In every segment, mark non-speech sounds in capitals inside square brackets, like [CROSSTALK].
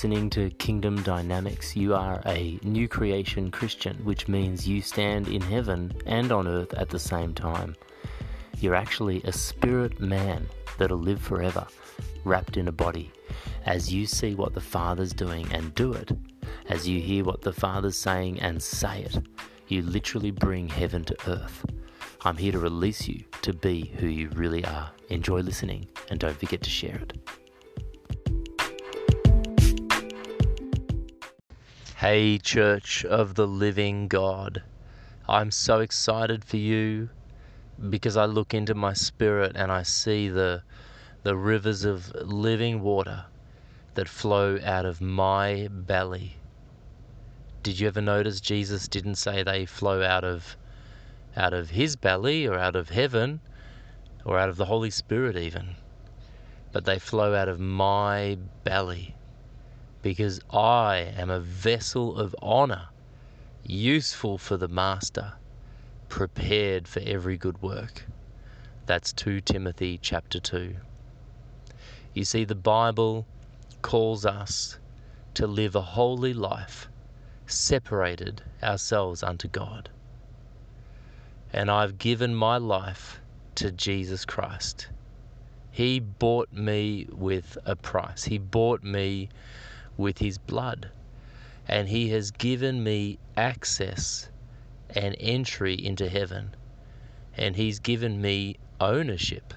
Listening to Kingdom Dynamics. You are a new creation Christian, which means you stand in heaven and on earth at the same time. You're actually a spirit man that'll live forever, wrapped in a body. As you see what the Father's doing and do it, as you hear what the Father's saying and say it, you literally bring heaven to earth. I'm here to release you to be who you really are. Enjoy listening and don't forget to share it. Hey, Church of the Living God. I'm so excited for you because I look into my spirit and I see the, the rivers of living water that flow out of my belly. Did you ever notice Jesus didn't say they flow out of out of his belly or out of heaven or out of the Holy Spirit even, but they flow out of my belly because I am a vessel of honor, useful for the Master, prepared for every good work. That's 2 Timothy chapter 2. You see, the Bible calls us to live a holy life, separated ourselves unto God. And I've given my life to Jesus Christ. He bought me with a price. He bought me with his blood. And he has given me access and entry into heaven. And he's given me ownership.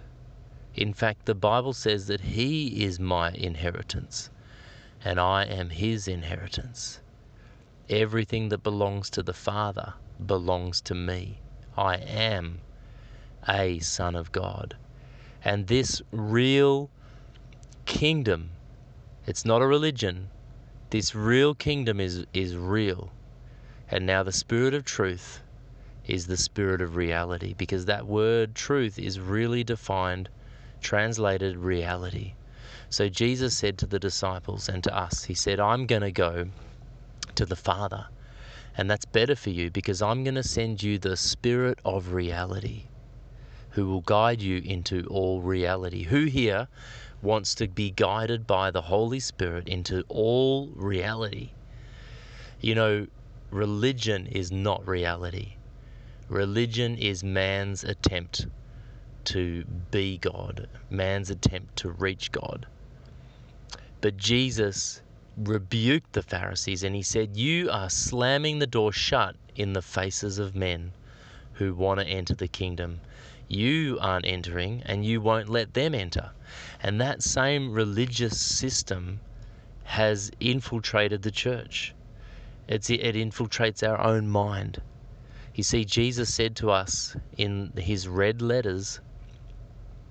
In fact, the Bible says that he is my inheritance and I am his inheritance. Everything that belongs to the Father belongs to me. I am a Son of God. And this real kingdom it's not a religion. This real kingdom is, is real. And now the Spirit of truth is the Spirit of reality because that word truth is really defined, translated reality. So Jesus said to the disciples and to us, He said, I'm going to go to the Father. And that's better for you because I'm going to send you the Spirit of reality who will guide you into all reality. Who here wants to be guided by the Holy Spirit into all reality. You know, religion is not reality. Religion is man's attempt to be God, man's attempt to reach God. But Jesus rebuked the Pharisees and he said, You are slamming the door shut in the faces of men who want to enter the kingdom. You aren't entering and you won't let them enter. And that same religious system has infiltrated the church. It's, it infiltrates our own mind. You see, Jesus said to us in his red letters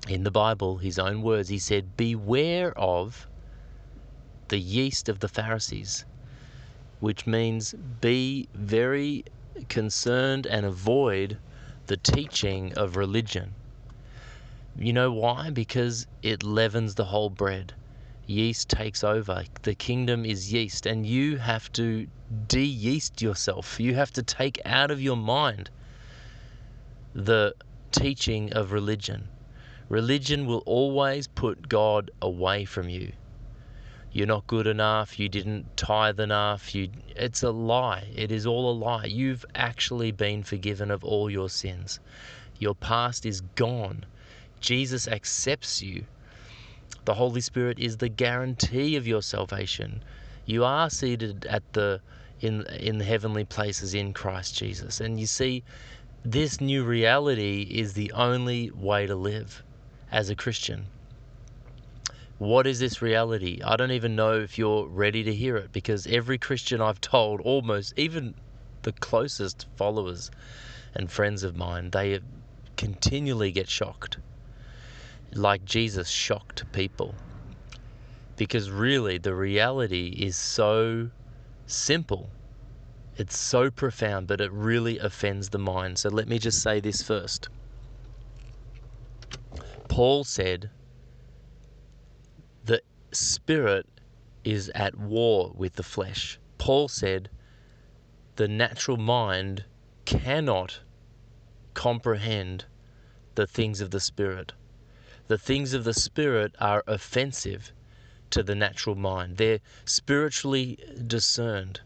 in the Bible, his own words, he said, Beware of the yeast of the Pharisees, which means be very concerned and avoid the teaching of religion. You know why? Because it leavens the whole bread. Yeast takes over. The kingdom is yeast, and you have to de yeast yourself. You have to take out of your mind the teaching of religion. Religion will always put God away from you. You're not good enough, you didn't tithe enough, you it's a lie. It is all a lie. You've actually been forgiven of all your sins. Your past is gone. Jesus accepts you. The Holy Spirit is the guarantee of your salvation. You are seated at the in in the heavenly places in Christ Jesus. And you see this new reality is the only way to live as a Christian. What is this reality? I don't even know if you're ready to hear it because every Christian I've told, almost even the closest followers and friends of mine, they continually get shocked. Like Jesus shocked people. Because really, the reality is so simple. It's so profound, but it really offends the mind. So let me just say this first. Paul said, spirit is at war with the flesh. Paul said, the natural mind cannot comprehend the things of the spirit. The things of the spirit are offensive to the natural mind. They're spiritually discerned.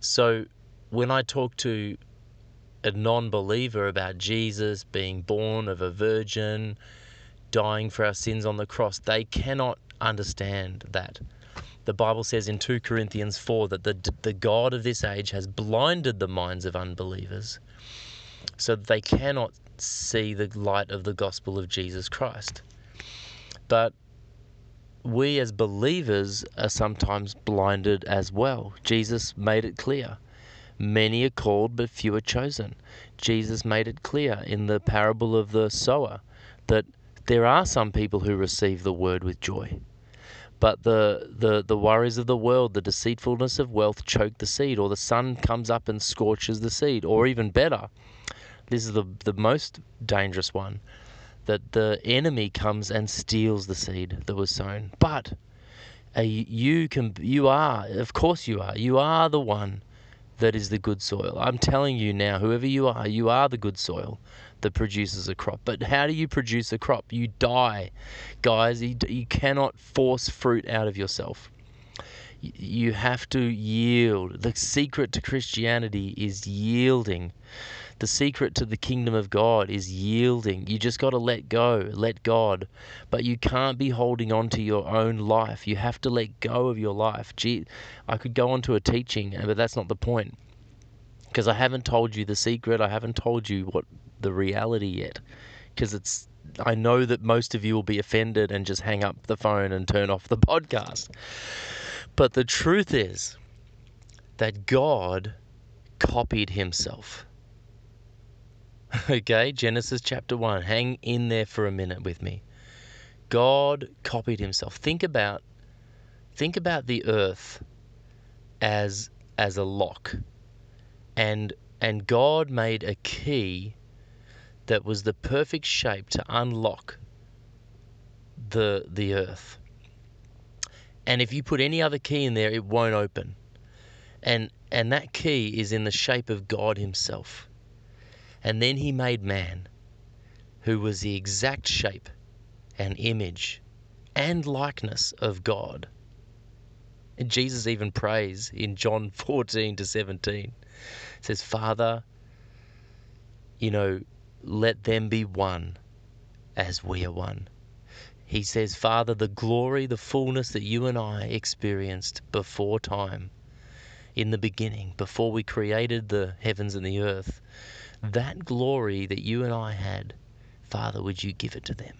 So when I talk to a non believer about Jesus being born of a virgin, dying for our sins on the cross, they cannot understand that. The Bible says in 2 Corinthians 4 that the, the God of this age has blinded the minds of unbelievers so that they cannot see the light of the gospel of Jesus Christ. But we as believers are sometimes blinded as well. Jesus made it clear. Many are called, but few are chosen. Jesus made it clear in the parable of the sower that there are some people who receive the word with joy. But the, the, the worries of the world, the deceitfulness of wealth choke the seed, or the sun comes up and scorches the seed, or even better, this is the, the most dangerous one, that the enemy comes and steals the seed that was sown. But uh, you can, you are, of course you are, you are the one that is the good soil. I'm telling you now, whoever you are, you are the good soil that produces a crop. But how do you produce a crop? You die. Guys, you, you cannot force fruit out of yourself. You have to yield. The secret to Christianity is yielding. The secret to the kingdom of God is yielding. You just got to let go, let God. But you can't be holding on to your own life. You have to let go of your life. Gee, I could go on to a teaching, uh, but that's not the point. Because I haven't told you the secret. I haven't told you what the reality yet. Because it's I know that most of you will be offended and just hang up the phone and turn off the [LAUGHS] podcast. But the truth is that God copied himself. [LAUGHS] Okay, Genesis chapter 1. Hang in there for a minute with me. God copied himself. Think about think about the earth as as a lock. And and God made a key that was the perfect shape to unlock the the earth. And if you put any other key in there, it won't open. And and that key is in the shape of God himself. And then he made man, who was the exact shape and image and likeness of God. And Jesus even prays in John [LAUGHS] 14 to 17. says, Father, you know, let them be one as we are one. He says, Father, the glory, the fullness that you and I experienced before time, in the beginning, before we created the heavens and the earth, that glory that you and I had, Father, would you give it to them?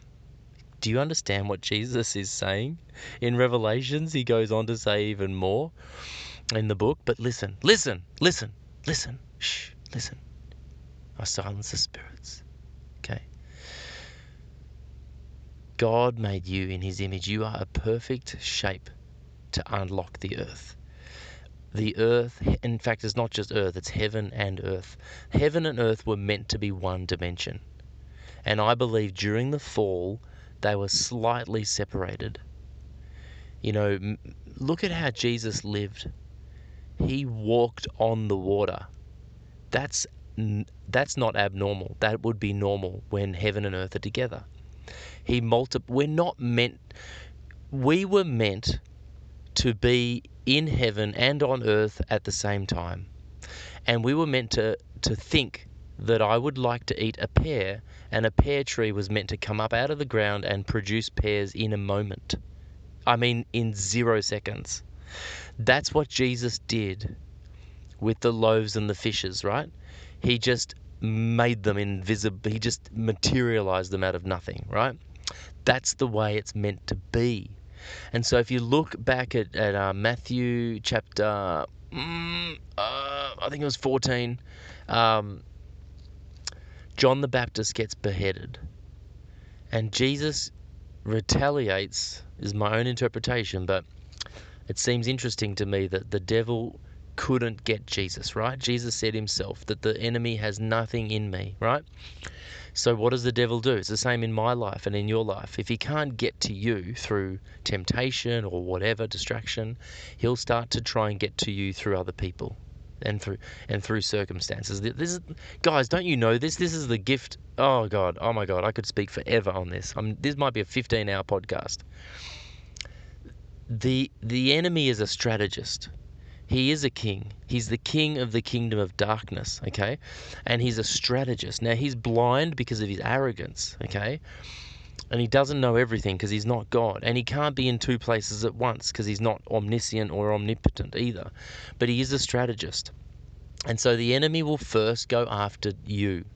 Do you understand what Jesus is saying? In Revelations, he goes on to say even more in the book. But listen, listen, listen, listen, shh, listen. I silence the spirits. Okay? God made you in his image. You are a perfect shape to unlock the earth the earth, in fact, it's not just earth, it's heaven and earth. Heaven and earth were meant to be one dimension. And I believe during the fall, they were slightly separated. You know, look at how Jesus lived. He walked on the water. That's that's not abnormal. That would be normal when heaven and earth are together. He multi we're not meant we were meant to be in heaven and on earth at the same time. And we were meant to, to think that I would like to eat a pear, and a pear tree was meant to come up out of the ground and produce pears in a moment. I mean, in zero seconds. That's what Jesus did with the loaves and the fishes, right? He just made them invisible, he just materialized them out of nothing, right? That's the way it's meant to be. And so if you look back at, at uh, Matthew chapter, mm, uh, I think it was 14, um, John the Baptist gets beheaded. And Jesus retaliates, is my own interpretation, but it seems interesting to me that the devil couldn't get Jesus, right? Jesus said himself that the enemy has nothing in me, right? So, what does the devil do? It's the same in my life and in your life. If he can't get to you through temptation or whatever distraction, he'll start to try and get to you through other people and through and through circumstances. This is, guys, don't you know this? This is the gift. Oh God, oh my God, I could speak forever on this. I'm, this might be a 15-hour podcast. the the enemy is a strategist. He is a king. He's the king of the kingdom of darkness, okay? And he's a strategist. Now he's blind because of his arrogance, okay? And he doesn't know everything because he's not God. And he can't be in two places at once because he's not omniscient or omnipotent either. But he is a strategist. And so the enemy will first go after you.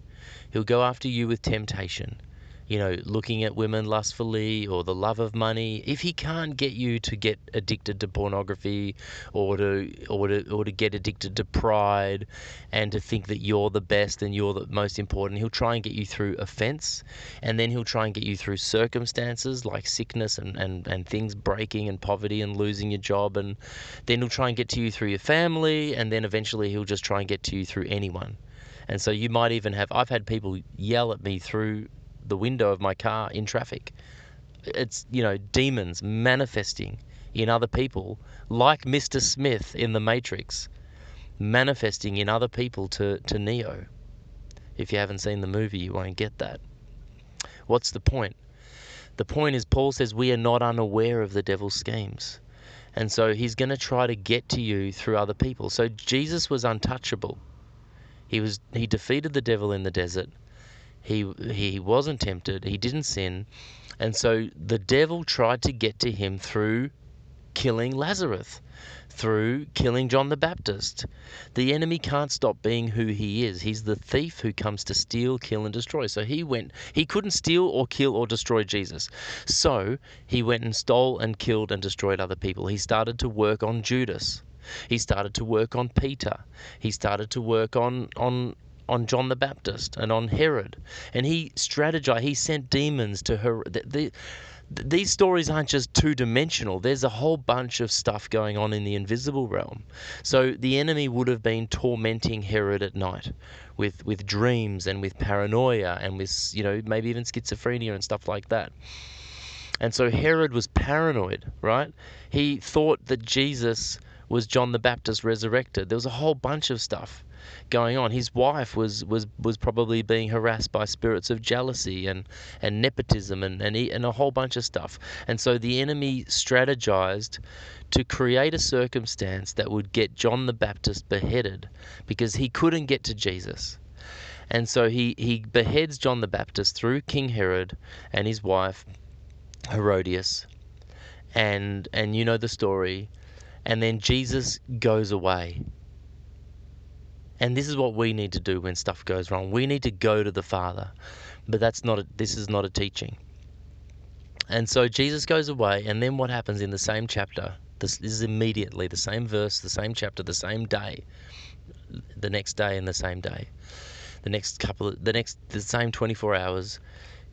He'll go after you with temptation you know, looking at women lustfully or the love of money, if he can't get you to get addicted to pornography or to or to or to get addicted to pride and to think that you're the best and you're the most important, he'll try and get you through offense and then he'll try and get you through circumstances like sickness and, and, and things breaking and poverty and losing your job and then he'll try and get to you through your family and then eventually he'll just try and get to you through anyone. And so you might even have I've had people yell at me through the window of my car in traffic. It's, you know, demons manifesting in other people, like Mr. Smith in The Matrix, manifesting in other people to, to Neo. If you haven't seen the movie, you won't get that. What's the point? The point is, Paul says we are not unaware of the devil's schemes. And so he's going to try to get to you through other people. So Jesus was untouchable. He was he defeated the devil in the desert. He he wasn't tempted. He didn't sin, and so the devil tried to get to him through killing Lazarus, through killing John the Baptist. The enemy can't stop being who he is. He's the thief who comes to steal, kill, and destroy. So he went, he couldn't steal or kill or destroy Jesus. So he went and stole and killed and destroyed other people. He started to work on Judas. He started to work on Peter. He started to work on, on on John the Baptist and on Herod. And he strategized, he sent demons to her. The, the, these stories aren't just two dimensional. There's a whole bunch of stuff going on in the invisible realm. So the enemy would have been tormenting Herod at night with, with dreams and with paranoia and with, you know, maybe even schizophrenia and stuff like that. And so Herod was paranoid, right? He thought that Jesus was John the Baptist resurrected. There was a whole bunch of stuff going on. His wife was was was probably being harassed by spirits of jealousy and and nepotism and and, and a whole bunch of stuff. And so the enemy strategized to create a circumstance that would get John the Baptist beheaded because he couldn't get to Jesus. And so he, he beheads John the Baptist through King Herod and his wife Herodias. And and you know the story. And then Jesus goes away and this is what we need to do when stuff goes wrong. We need to go to the Father. But that's not a, this is not a teaching. And so Jesus goes away, and then what happens in the same chapter? This, this is immediately the same verse, the same chapter, the same day, the next day, and the same day, the next couple, of, the next, the same 24 hours.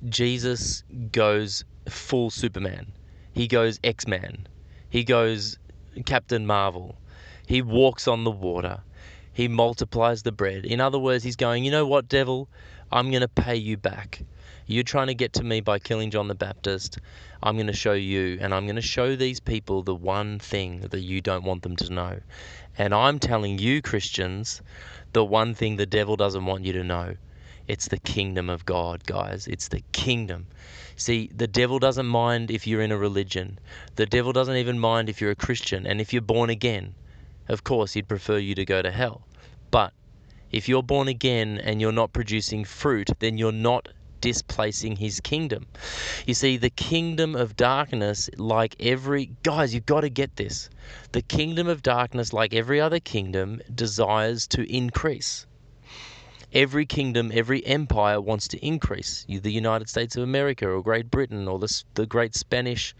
Jesus goes full Superman. He goes X Man. He goes Captain Marvel. He walks on the water he multiplies the bread. In other words, he's going, you know what, devil? I'm going to pay you back. You're trying to get to me by killing John the Baptist. I'm going to show you, and I'm going to show these people the one thing that you don't want them to know. And I'm telling you, Christians, the one thing the devil doesn't want you to know. It's the kingdom of God, guys. It's the kingdom. See, the devil doesn't mind if you're in a religion. The devil doesn't even mind if you're a Christian and if you're born again. Of course, he'd prefer you to go to hell. But if you're born again and you're not producing fruit, then you're not displacing his kingdom. You see, the kingdom of darkness, like every. Guys, you've got to get this. The kingdom of darkness, like every other kingdom, desires to increase. Every kingdom, every empire wants to increase. The United States of America or Great Britain or the, the great Spanish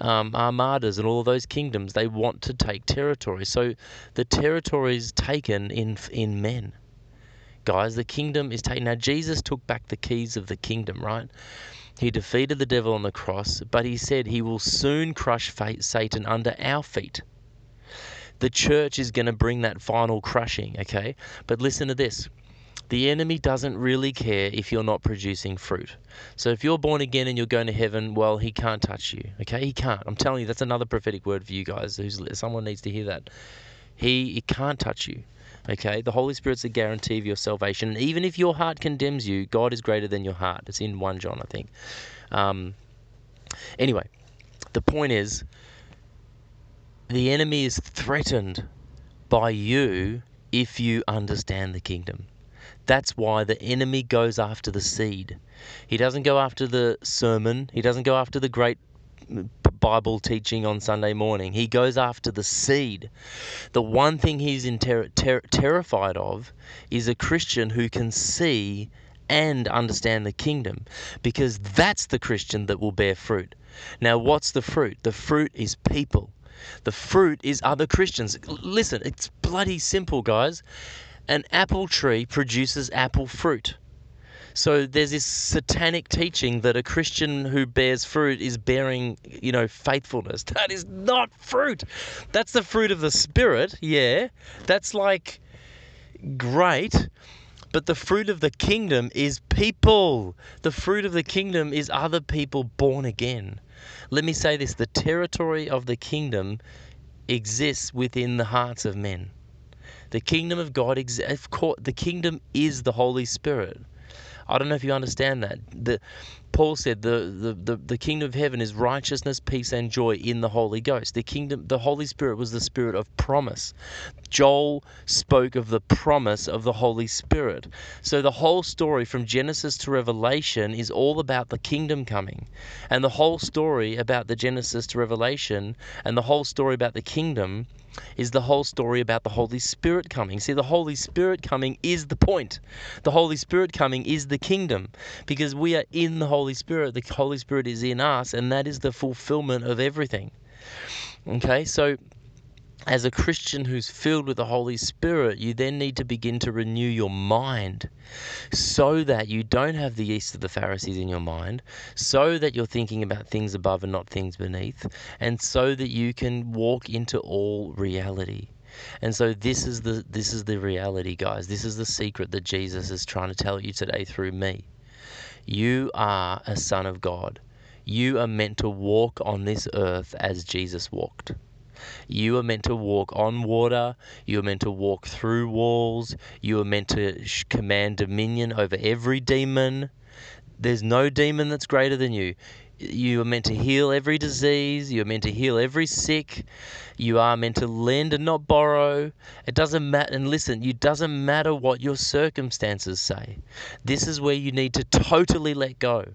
um, armadas and all those kingdoms, they want to take territory. So the territory is taken in in men. Guys, the kingdom is taken. Now Jesus took back the keys of the kingdom, right? He defeated the devil on the cross, but he said he will soon crush Satan under our feet. The church is going to bring that final crushing, okay? But listen to this the enemy doesn't really care if you're not producing fruit. So if you're born again and you're going to heaven, well, he can't touch you. Okay, he can't. I'm telling you, that's another prophetic word for you guys. Who's someone needs to hear that. He, he can't touch you. Okay, the Holy Spirit's a guarantee of your salvation. And even if your heart condemns you, God is greater than your heart. It's in 1 John, I think. Um, anyway, the point is, the enemy is threatened by you if you understand the kingdom. That's why the enemy goes after the seed. He doesn't go after the sermon, he doesn't go after the great mm, Bible teaching on Sunday morning. He goes after the seed. The one thing he's ter- ter- terrified of is a Christian who can see and understand the kingdom because that's the Christian that will bear fruit. Now, what's the fruit? The fruit is people. The fruit is other Christians. Listen, it's bloody simple, guys. An apple tree produces apple fruit. So there's this satanic teaching that a Christian who bears fruit is bearing, you know, faithfulness. [LAUGHS] That is not fruit. That's the fruit of the Spirit, yeah. That's like great. But the fruit of the kingdom is people. The fruit of the kingdom is other people born again. Let me say this the territory of the kingdom exists within the hearts of men. The kingdom of God, the kingdom is the Holy Spirit. I don't know if you understand that. The Paul said the, the, the, the kingdom of heaven is righteousness, peace, and joy in the Holy Ghost. The kingdom the Holy Spirit was the spirit of promise. Joel spoke of the promise of the Holy Spirit. So the whole story from Genesis to Revelation is all about the kingdom coming. And the whole story about the Genesis to Revelation and the whole story about the kingdom is the whole story about the Holy Spirit coming. See, the Holy Spirit coming is the point. The Holy Spirit coming is the kingdom because we are in the Holy Spirit. The Holy Spirit is in us, and that is the fulfillment of everything. Okay, so as a Christian who's filled with the Holy Spirit, you then need to begin to renew your mind so that you don't have the yeast of the Pharisees in your mind, so that you're thinking about things above and not things beneath, and so that you can walk into all reality. And so this is the this is the reality, guys. This is the secret that Jesus is trying to tell you today through me. You are a son of God. You are meant to walk on this earth as Jesus walked. You are meant to walk on water. You are meant to walk through walls. You are meant to command dominion over every demon. There's no demon that's greater than you. You are meant to heal every disease. You are meant to heal every sick. You are meant to lend and not borrow. It doesn't matter. And listen, it doesn't matter what your circumstances say. This is where you need to totally let go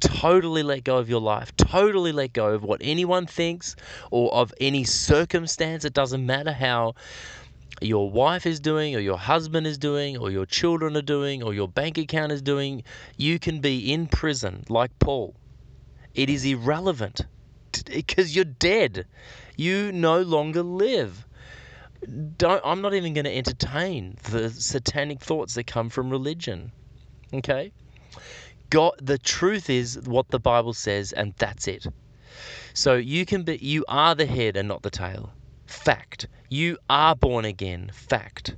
totally let go of your life, totally let go of what anyone thinks or of any circumstance. It doesn't matter how your wife is doing, or your husband is doing, or your children are doing, or your bank account is doing. You can be in prison like Paul. It is irrelevant because you're dead. You no longer live. Don't, I'm not even going to entertain the satanic thoughts that come from religion. Okay? God, the truth is what the Bible says, and that's it. So you can be, you are the head and not the tail. Fact. You are born again. Fact.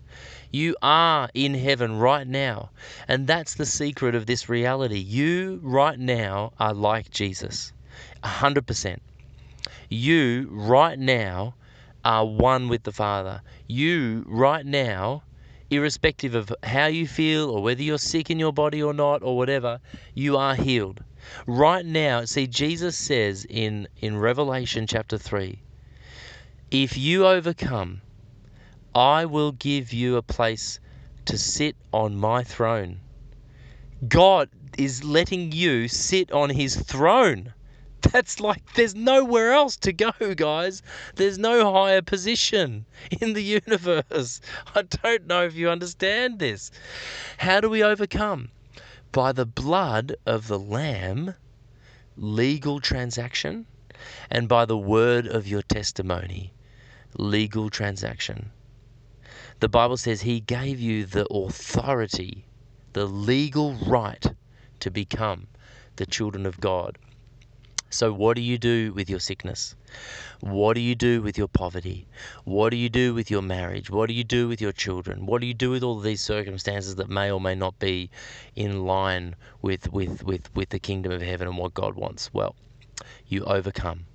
You are in heaven right now. And that's the secret of this reality. You right now are like Jesus. 100%. You right now are one with the Father. You right now irrespective of how you feel or whether you're sick in your body or not or whatever, you are healed. Right now, see, Jesus says in, in Revelation chapter 3 if you overcome, I will give you a place to sit on my throne. God is letting you sit on his throne. [LAUGHS] That's like there's nowhere else to go, guys. There's no higher position in the [LAUGHS] universe. I don't know if you understand this. How do we overcome? By the blood of the Lamb, legal transaction, and by the word of your testimony, legal transaction. The Bible says He gave you the authority, the legal right to become the children of God. So, what do you do with your sickness? What do you do with your poverty? What do you do with your marriage? What do you do with your children? What do you do with all these circumstances that may or may not be in line with, with, with, with the kingdom of heaven and what God wants? Well, you overcome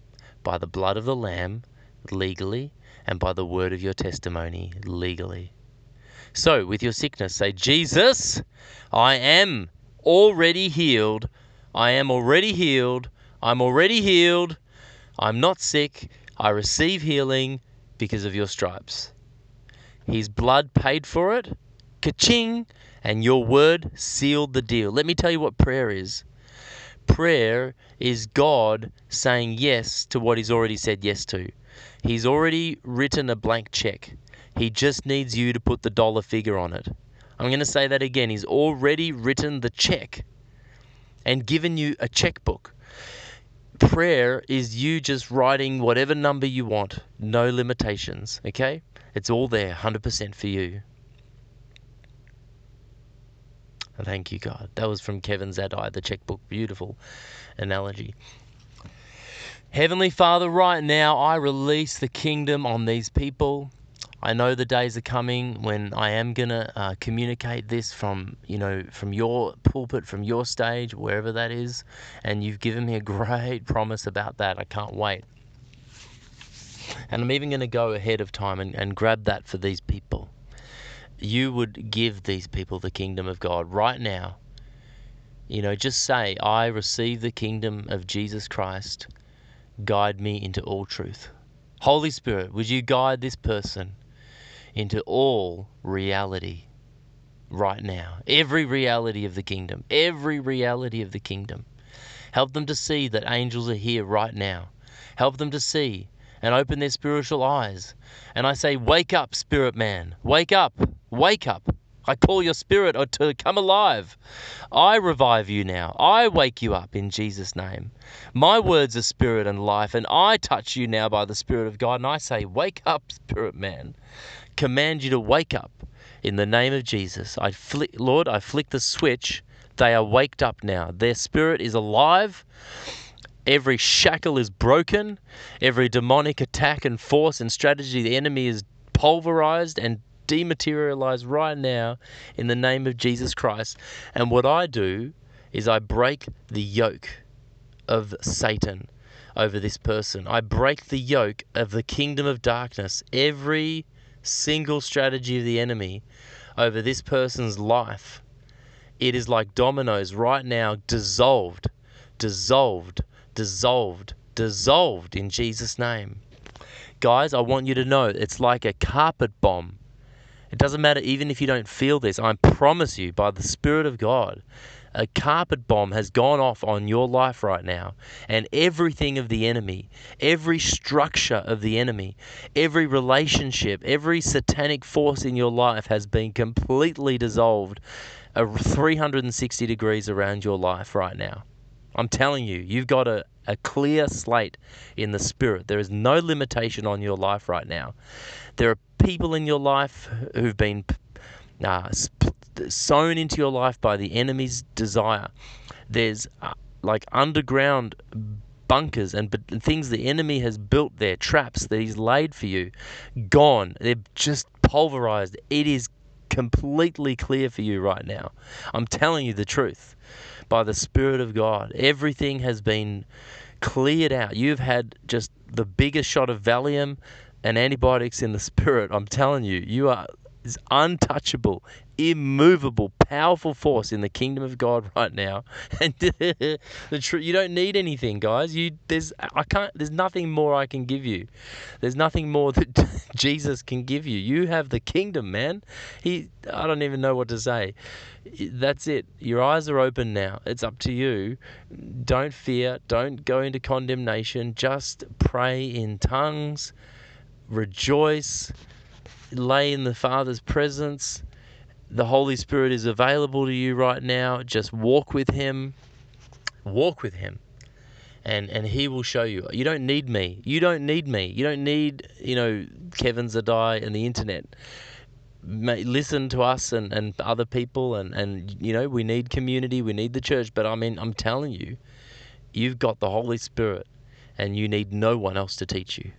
by the blood of the Lamb legally and by the word of your testimony legally. So, with your sickness, say, Jesus, I am already healed. I am already healed I'm already healed. I'm not sick. I receive healing because of your stripes. His blood paid for it. Ka-ching! And your word sealed the deal. Let me tell you what prayer is. Prayer is God saying yes to what He's already said yes to. He's already written a blank check. He just needs you to put the dollar figure on it. I'm going to say that again. He's already written the check and given you a checkbook. Prayer is you just writing whatever number you want, no limitations, okay? It's all there, 100% for you. Thank you, God. That was from Kevin Zadai, the checkbook. Beautiful analogy. Heavenly Father, right now I release the kingdom on these people. I know the days are coming when I am gonna uh, communicate this from you know from your pulpit, from your stage, wherever that is, and you've given me a great [LAUGHS] promise about that. I can't wait. And I'm even going to go ahead of time and, and grab that for these people you would give these people the kingdom of God right now. You know, just say, I receive the kingdom of Jesus Christ. Guide me into all truth. Holy Spirit, would you guide this person into all reality right now? Every reality of the kingdom. Every reality of the kingdom. Help them to see that angels are here right now. Help them to see and open their spiritual eyes. And I say, Wake up, spirit man. Wake up. Wake up. I call your spirit to come alive. I revive you now. I wake you up in Jesus' name. My words are spirit and life, and I touch you now by the Spirit of God. And I say, Wake up, spirit man. Command you to wake up in the name of Jesus. I flick, Lord, I flick the switch. They are waked up now. Their spirit is alive. Every shackle is broken. Every demonic attack and force and strategy the enemy is pulverized and dematerialize right now in the name of Jesus Christ. And what I do is I break the yoke of Satan over this person. I break the yoke of the kingdom of darkness, every single strategy of the enemy over this person's life. It is like dominoes right now, dissolved, dissolved, dissolved, dissolved in Jesus' name. Guys, I want you to know it's like a carpet bomb it doesn't matter even if you don't feel this. I promise you, by the Spirit of God, a carpet bomb has gone off on your life right now, and everything of the enemy, every structure of the enemy, every relationship, every satanic force in your life has been completely dissolved uh, 360 degrees around your life right now. I'm telling you, you've got a, a clear slate in the spirit. There is no limitation on your life right now. There are people in your life who've been uh, sown into your life by the enemy's desire. There's uh, like underground bunkers and things the enemy has built there, traps that he's laid for you, gone. They're just pulverized. It is completely clear for you right now. I'm telling you the truth by the Spirit of God. Everything has been cleared out. You've had just the biggest shot of Valium and antibiotics in the [LAUGHS] spirit, I'm telling you, you are this untouchable, immovable, powerful force in the kingdom of God [LAUGHS] right now. And [LAUGHS] the truth, you don't need anything, guys. You there's I can't. There's nothing more I can give you. There's nothing more that [LAUGHS] Jesus can give you. You have the kingdom, man. He. I don't even know what to say. That's it. Your eyes are open now. It's up to you. Don't fear. Don't go into condemnation. Just pray in tongues rejoice, lay in the Father's presence. The Holy Spirit is available to you right now. Just walk with Him. Walk with Him. And, and he will show you. You don't need me. You don't need me. You don't need, you know, Kevin Zadai and the internet. Listen to us and, and other people, and, and, you know, we need community, we need the church. But I mean, I'm telling you, you've got the Holy Spirit, and you need no one else to teach you.